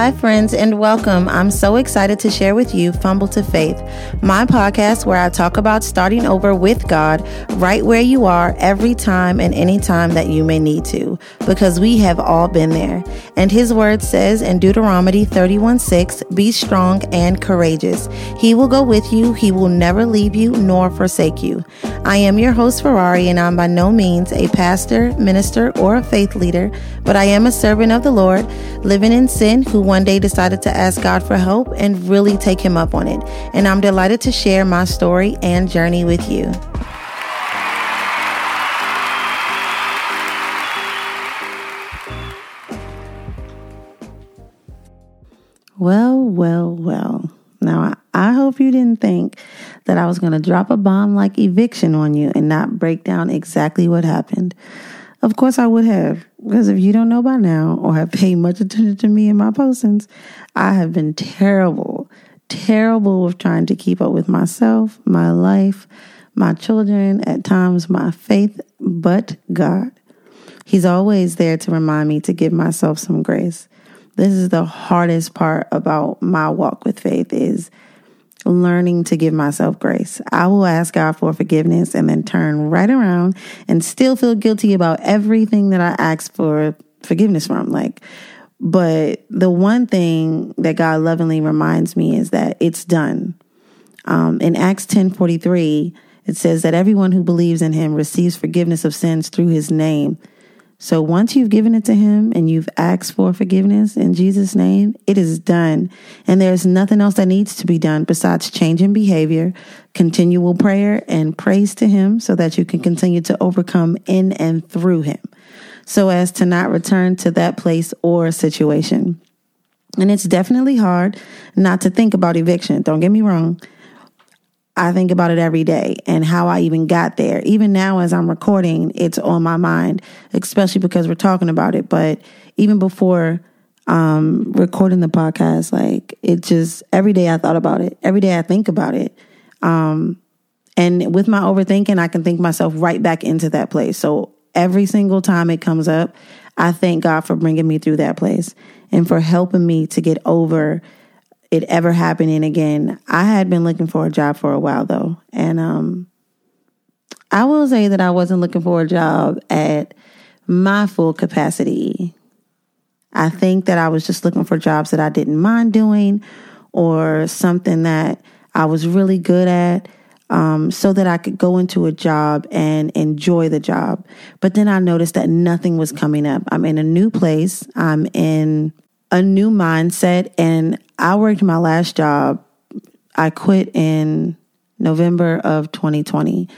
Hi, friends, and welcome. I'm so excited to share with you Fumble to Faith, my podcast where I talk about starting over with God right where you are every time and any time that you may need to, because we have all been there. And His word says in Deuteronomy 31 6, Be strong and courageous. He will go with you, He will never leave you nor forsake you. I am your host, Ferrari, and I'm by no means a pastor, minister, or a faith leader, but I am a servant of the Lord, living in sin who one day decided to ask God for help and really take Him up on it. And I'm delighted to share my story and journey with you. Well, well, well. Now, I hope you didn't think that I was going to drop a bomb like eviction on you and not break down exactly what happened. Of course, I would have, because if you don't know by now or have paid much attention to me and my postings, I have been terrible, terrible with trying to keep up with myself, my life, my children, at times my faith, but God. He's always there to remind me to give myself some grace. This is the hardest part about my walk with faith is learning to give myself grace. I will ask God for forgiveness and then turn right around and still feel guilty about everything that I asked for forgiveness from. Like, but the one thing that God lovingly reminds me is that it's done. Um, in Acts 10 43, it says that everyone who believes in him receives forgiveness of sins through his name. So once you've given it to him and you've asked for forgiveness in Jesus' name, it is done. And there's nothing else that needs to be done besides changing behavior, continual prayer, and praise to him so that you can continue to overcome in and through him so as to not return to that place or situation. And it's definitely hard not to think about eviction. Don't get me wrong. I think about it every day and how I even got there. Even now, as I'm recording, it's on my mind, especially because we're talking about it. But even before um, recording the podcast, like it just every day I thought about it. Every day I think about it. Um, and with my overthinking, I can think myself right back into that place. So every single time it comes up, I thank God for bringing me through that place and for helping me to get over it ever happening again. I had been looking for a job for a while though. And um I will say that I wasn't looking for a job at my full capacity. I think that I was just looking for jobs that I didn't mind doing or something that I was really good at um, so that I could go into a job and enjoy the job. But then I noticed that nothing was coming up. I'm in a new place, I'm in a new mindset, and I worked my last job. I quit in November of 2020.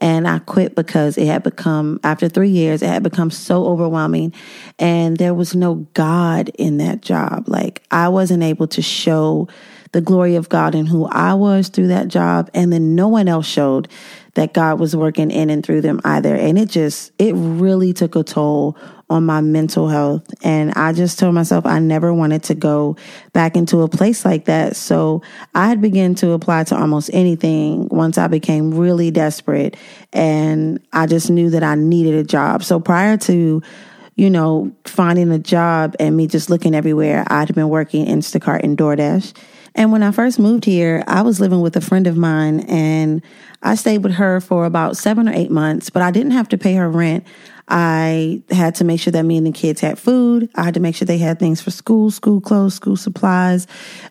And I quit because it had become, after three years, it had become so overwhelming. And there was no God in that job. Like, I wasn't able to show the glory of God and who I was through that job. And then no one else showed that God was working in and through them either. And it just, it really took a toll on my mental health. And I just told myself I never wanted to go back into a place like that. So I had begun to apply to almost anything once I became really desperate. And I just knew that I needed a job. So prior to you know, finding a job and me just looking everywhere, I'd been working Instacart and DoorDash. And when I first moved here, I was living with a friend of mine and I stayed with her for about seven or eight months, but I didn't have to pay her rent. I had to make sure that me and the kids had food. I had to make sure they had things for school, school clothes, school supplies,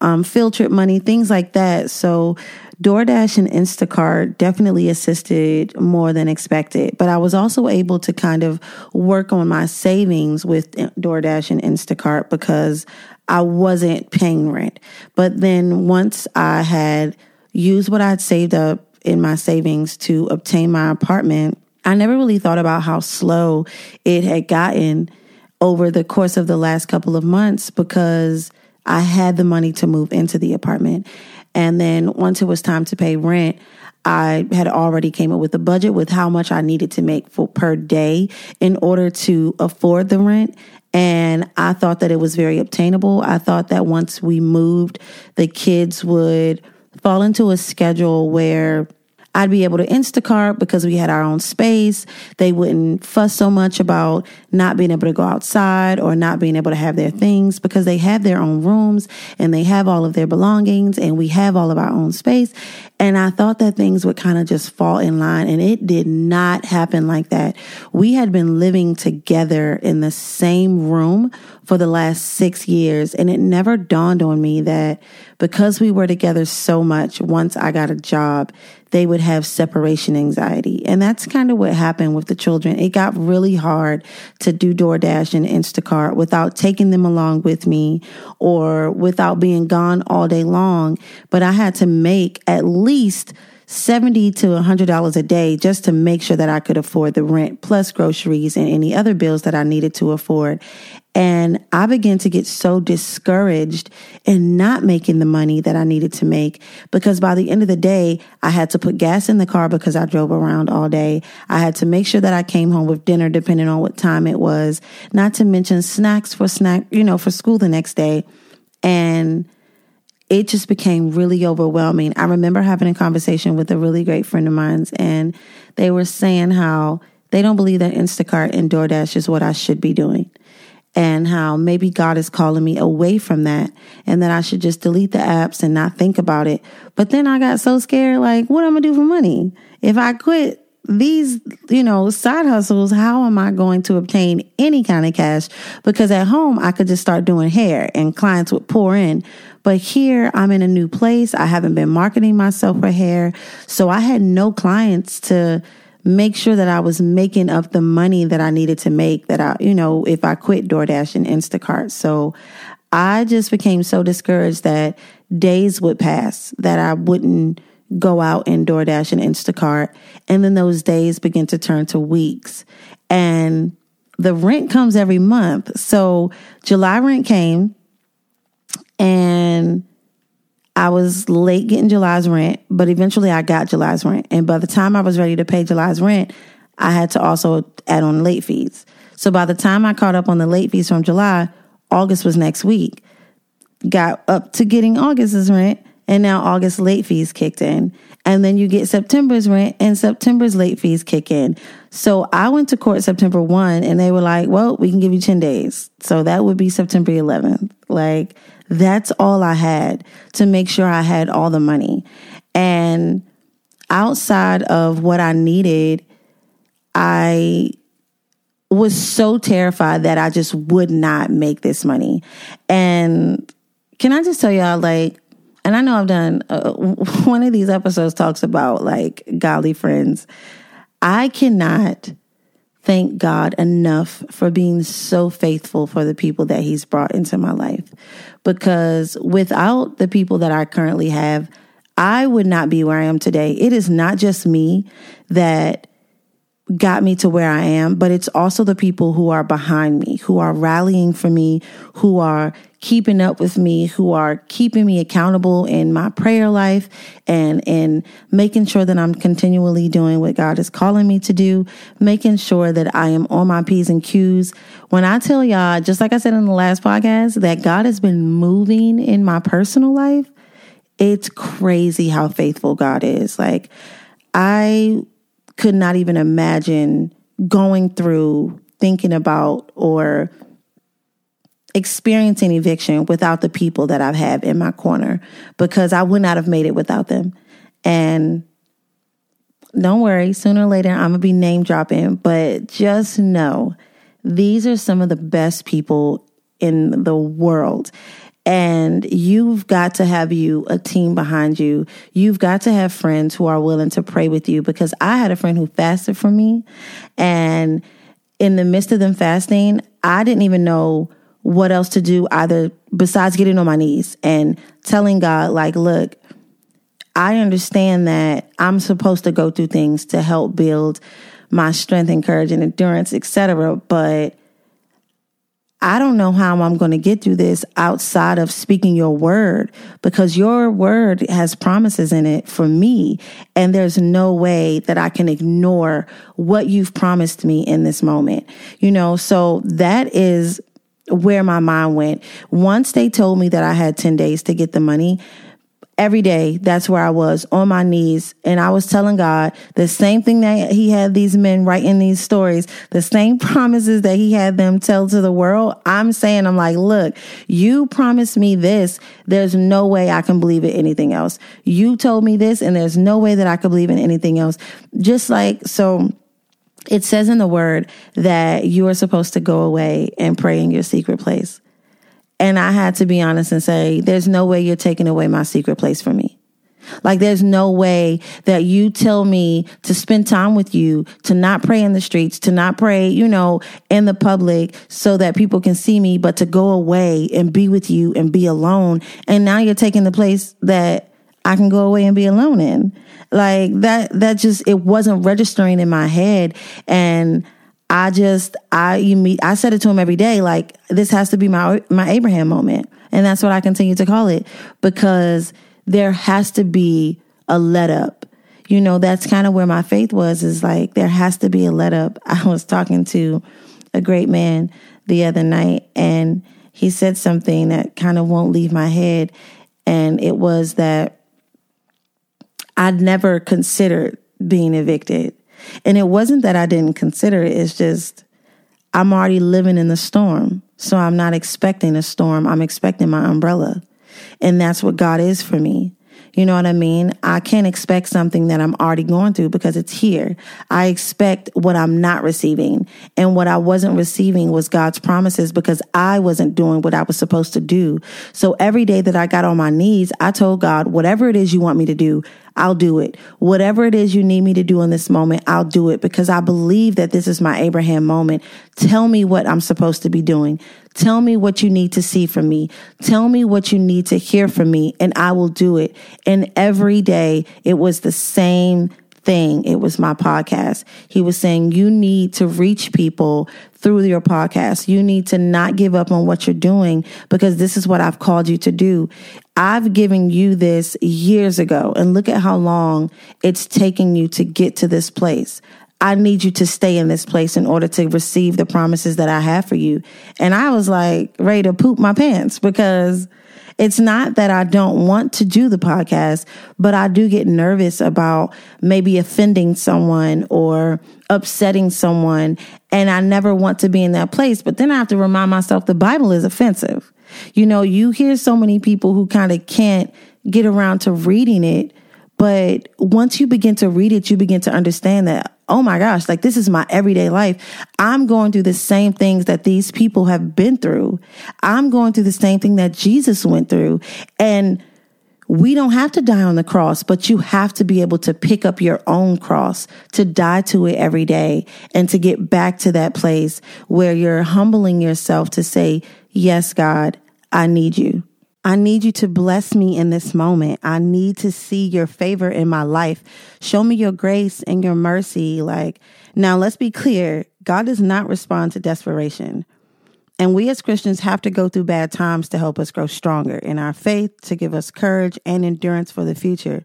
um, field trip money, things like that. So DoorDash and Instacart definitely assisted more than expected, but I was also able to kind of work on my savings with DoorDash and Instacart because I wasn't paying rent. But then once I had used what I had saved up in my savings to obtain my apartment, I never really thought about how slow it had gotten over the course of the last couple of months because I had the money to move into the apartment. And then once it was time to pay rent, I had already came up with a budget with how much I needed to make for per day in order to afford the rent. And I thought that it was very obtainable. I thought that once we moved, the kids would fall into a schedule where I'd be able to Instacart because we had our own space. They wouldn't fuss so much about not being able to go outside or not being able to have their things because they have their own rooms and they have all of their belongings and we have all of our own space. And I thought that things would kind of just fall in line and it did not happen like that. We had been living together in the same room for the last six years and it never dawned on me that because we were together so much, once I got a job, they would have separation anxiety. And that's kind of what happened with the children. It got really hard to do DoorDash and Instacart without taking them along with me or without being gone all day long. But I had to make at least 70 to $100 a day just to make sure that I could afford the rent plus groceries and any other bills that I needed to afford. And I began to get so discouraged in not making the money that I needed to make because by the end of the day, I had to put gas in the car because I drove around all day. I had to make sure that I came home with dinner depending on what time it was, not to mention snacks for snack, you know, for school the next day. And it just became really overwhelming. I remember having a conversation with a really great friend of mine and they were saying how they don't believe that Instacart and DoorDash is what I should be doing and how maybe God is calling me away from that and that I should just delete the apps and not think about it. But then I got so scared like, what am I going to do for money? If I quit these, you know, side hustles, how am I going to obtain any kind of cash? Because at home, I could just start doing hair and clients would pour in. But here, I'm in a new place. I haven't been marketing myself for hair. So I had no clients to make sure that I was making up the money that I needed to make that I, you know, if I quit DoorDash and Instacart. So I just became so discouraged that days would pass that I wouldn't go out and DoorDash and Instacart. And then those days begin to turn to weeks. And the rent comes every month. So July rent came and I was late getting July's rent, but eventually I got July's rent. And by the time I was ready to pay July's rent, I had to also add on late fees. So by the time I caught up on the late fees from July, August was next week. Got up to getting August's rent, and now August late fees kicked in. And then you get September's rent, and September's late fees kick in. So I went to court September 1, and they were like, well, we can give you 10 days. So that would be September 11th. Like, that's all I had to make sure I had all the money. And outside of what I needed, I was so terrified that I just would not make this money. And can I just tell y'all, like, and I know I've done uh, one of these episodes talks about like godly friends. I cannot thank God enough for being so faithful for the people that He's brought into my life. Because without the people that I currently have, I would not be where I am today. It is not just me that got me to where I am, but it's also the people who are behind me, who are rallying for me, who are keeping up with me, who are keeping me accountable in my prayer life and in making sure that I'm continually doing what God is calling me to do, making sure that I am on my P's and Q's. When I tell y'all, just like I said in the last podcast, that God has been moving in my personal life, it's crazy how faithful God is. Like, I could not even imagine going through thinking about or experiencing eviction without the people that I've had in my corner because I would not have made it without them. And don't worry, sooner or later I'm going to be name dropping, but just know these are some of the best people in the world. And you've got to have you a team behind you. You've got to have friends who are willing to pray with you because I had a friend who fasted for me. And in the midst of them fasting, I didn't even know what else to do either besides getting on my knees and telling God, like, look, I understand that I'm supposed to go through things to help build my strength and courage and endurance, etc. But I don't know how I'm going to get through this outside of speaking your word because your word has promises in it for me. And there's no way that I can ignore what you've promised me in this moment. You know, so that is where my mind went. Once they told me that I had 10 days to get the money, every day that's where i was on my knees. And i was telling god the same thing that he had these men writing these stories the same promises that he had them tell to the world. I'm saying i'm like look you promised me this. There's no way i can believe in anything else. You told me this and there's no way that i could believe in anything else. Just like so it says in the word that you are supposed to go away and pray in your secret place and I had to be honest and say, there's no way you're taking away my secret place from me. Like there's no way that you tell me to spend time with you, to not pray in the streets, to not pray, you know, in the public so that people can see me, but to go away and be with you and be alone. And now you're taking the place that I can go away and be alone in. Like that, that just, it wasn't registering in my head. And I just I you meet I said it to him every day like this has to be my my Abraham moment and that's what I continue to call it because there has to be a let up. You know, that's kind of where my faith was is like there has to be a let up. I was talking to a great man the other night and he said something that kind of won't leave my head and it was that I'd never considered being evicted and it wasn't that I didn't consider it, it's just I'm already living in the storm. So I'm not expecting a storm, I'm expecting my umbrella. And that's what God is for me. You know what I mean? I can't expect something that I'm already going through because it's here. I expect what I'm not receiving. And what I wasn't receiving was God's promises because I wasn't doing what I was supposed to do. So every day that I got on my knees, I told God, whatever it is you want me to do, I'll do it. Whatever it is you need me to do in this moment, I'll do it because I believe that this is my Abraham moment. Tell me what I'm supposed to be doing. Tell me what you need to see from me. Tell me what you need to hear from me, and I will do it. And every day it was the same thing. It was my podcast. He was saying, You need to reach people through your podcast. You need to not give up on what you're doing because this is what I've called you to do. I've given you this years ago, and look at how long it's taking you to get to this place. I need you to stay in this place in order to receive the promises that I have for you. And I was like ready to poop my pants because it's not that I don't want to do the podcast, but I do get nervous about maybe offending someone or upsetting someone. And I never want to be in that place. But then I have to remind myself the Bible is offensive. You know, you hear so many people who kind of can't get around to reading it. But once you begin to read it, you begin to understand that oh my gosh, like this is my everyday life. I'm going through the same things that these people have been through. I'm going through the same thing that Jesus went through. And we don't have to die on the cross, but you have to be able to pick up your own cross, to die to it every day, and to get back to that place where you're humbling yourself to say, Yes, God, I need you. I need you to bless me in this moment. I need to see your favor in my life. Show me your grace and your mercy. Like, now let's be clear God does not respond to desperation. And we as Christians have to go through bad times to help us grow stronger in our faith, to give us courage and endurance for the future.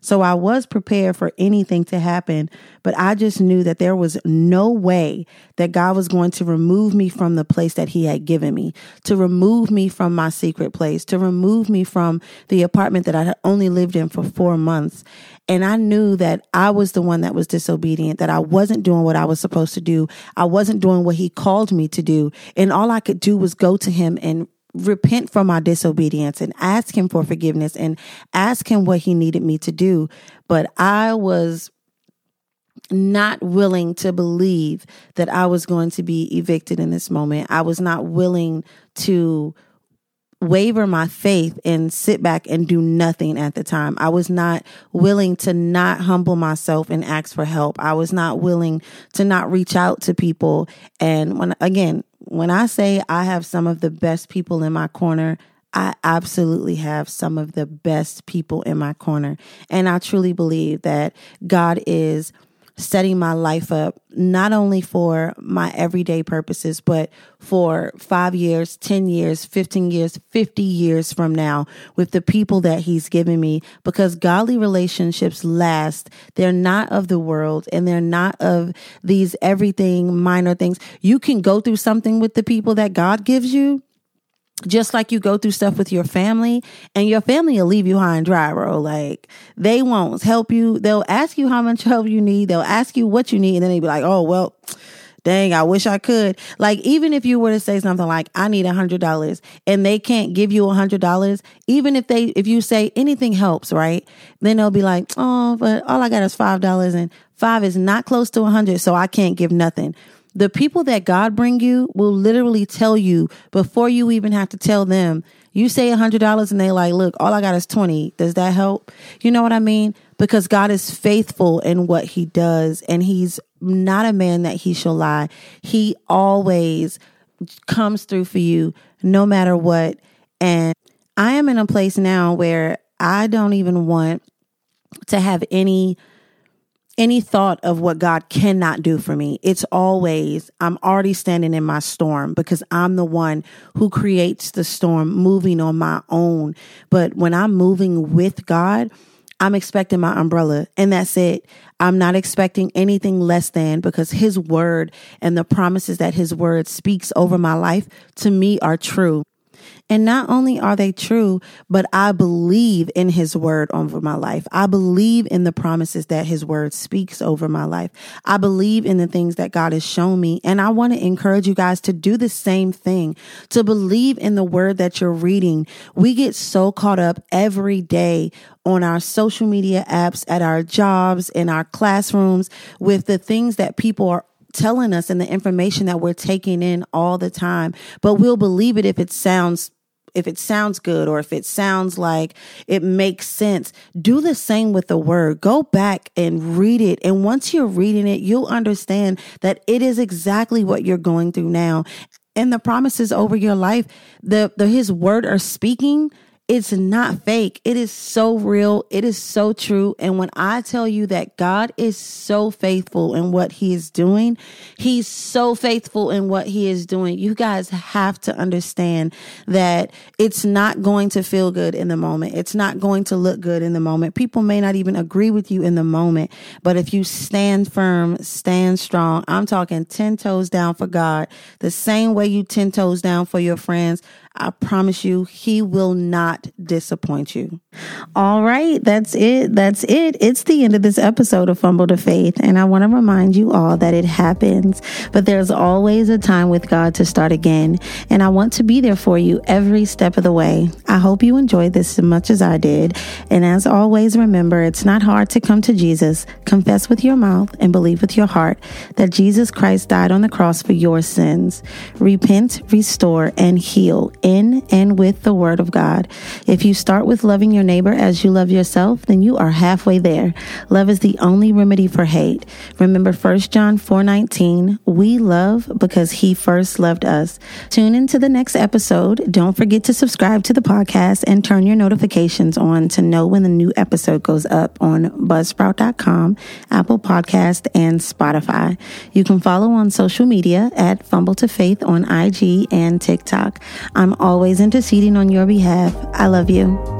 So I was prepared for anything to happen, but I just knew that there was no way that God was going to remove me from the place that He had given me, to remove me from my secret place, to remove me from the apartment that I had only lived in for four months. And I knew that I was the one that was disobedient, that I wasn't doing what I was supposed to do. I wasn't doing what He called me to do. And all I could do was go to Him and repent for my disobedience and ask him for forgiveness and ask him what he needed me to do. But I was not willing to believe that I was going to be evicted in this moment. I was not willing to waver my faith and sit back and do nothing at the time. I was not willing to not humble myself and ask for help. I was not willing to not reach out to people. And when, again, when I say I have some of the best people in my corner, I absolutely have some of the best people in my corner. And I truly believe that God is setting my life up not only for my everyday purposes, but for five years, 10 years, 15 years, 50 years from now with the people that He's given me because godly relationships last. They're not of the world and they're not of these everything minor things. You can go through something with the people that God gives you just like you go through stuff with your family and your family will leave you high and dry, bro. Like they won't help you. They'll ask you how much help you need. They'll ask you what you need. And then they'll be like, oh, well, dang, I wish I could. Like, even if you were to say something like, I need a hundred dollars and they can't give you a hundred dollars, even if they, if you say anything helps, right? Then they'll be like, oh, but all I got is five dollars and five is not close to a hundred. So I can't give nothing. The people that God bring you will literally tell you before you even have to tell them. You say a hundred dollars and they like, look, all I got is 20. Does that help? You know what I mean? Because God is faithful in what he does and he's not a man that he shall lie. He always comes through for you no matter what. And I am in a place now where I don't even want to have any any thought of what God cannot do for me. It's always, I'm already standing in my storm because I'm the one who creates the storm moving on my own. But when I'm moving with God, I'm expecting my umbrella and that's it. I'm not expecting anything less than because his word and the promises that his word speaks over my life to me are true. And not only are they true, but I believe in his word over my life. I believe in the promises that his word speaks over my life. I believe in the things that God has shown me. And I want to encourage you guys to do the same thing, to believe in the word that you're reading. We get so caught up every day on our social media apps, at our jobs, in our classrooms with the things that people are telling us and the information that we're taking in all the time. But we'll believe it if it sounds if it sounds good or if it sounds like it makes sense, do the same with the word. Go back and read it. And once you're reading it, you'll understand that it is exactly what you're going through now. And the promises over your life, the, the his word are speaking it's not fake. It is so real. It is so true. And when I tell you that God is so faithful in what he is doing, he's so faithful in what he is doing. You guys have to understand that it's not going to feel good in the moment. It's not going to look good in the moment. People may not even agree with you in the moment, but if you stand firm, stand strong, I'm talking 10 toes down for God, the same way you 10 toes down for your friends. I promise you, he will not disappoint you. All right, that's it. That's it. It's the end of this episode of Fumble to Faith. And I want to remind you all that it happens, but there's always a time with God to start again. And I want to be there for you every step of the way. I hope you enjoyed this as much as I did. And as always, remember, it's not hard to come to Jesus, confess with your mouth, and believe with your heart that Jesus Christ died on the cross for your sins. Repent, restore, and heal in and with the Word of God. If you start with loving your neighbor as you love yourself, then you are halfway there. Love is the only remedy for hate. Remember 1 John 4:19, we love because he first loved us. Tune into the next episode. Don't forget to subscribe to the podcast and turn your notifications on to know when the new episode goes up on buzzsprout.com, Apple Podcast, and Spotify. You can follow on social media at Fumble to Faith on IG and TikTok. I'm always interceding on your behalf. I love you.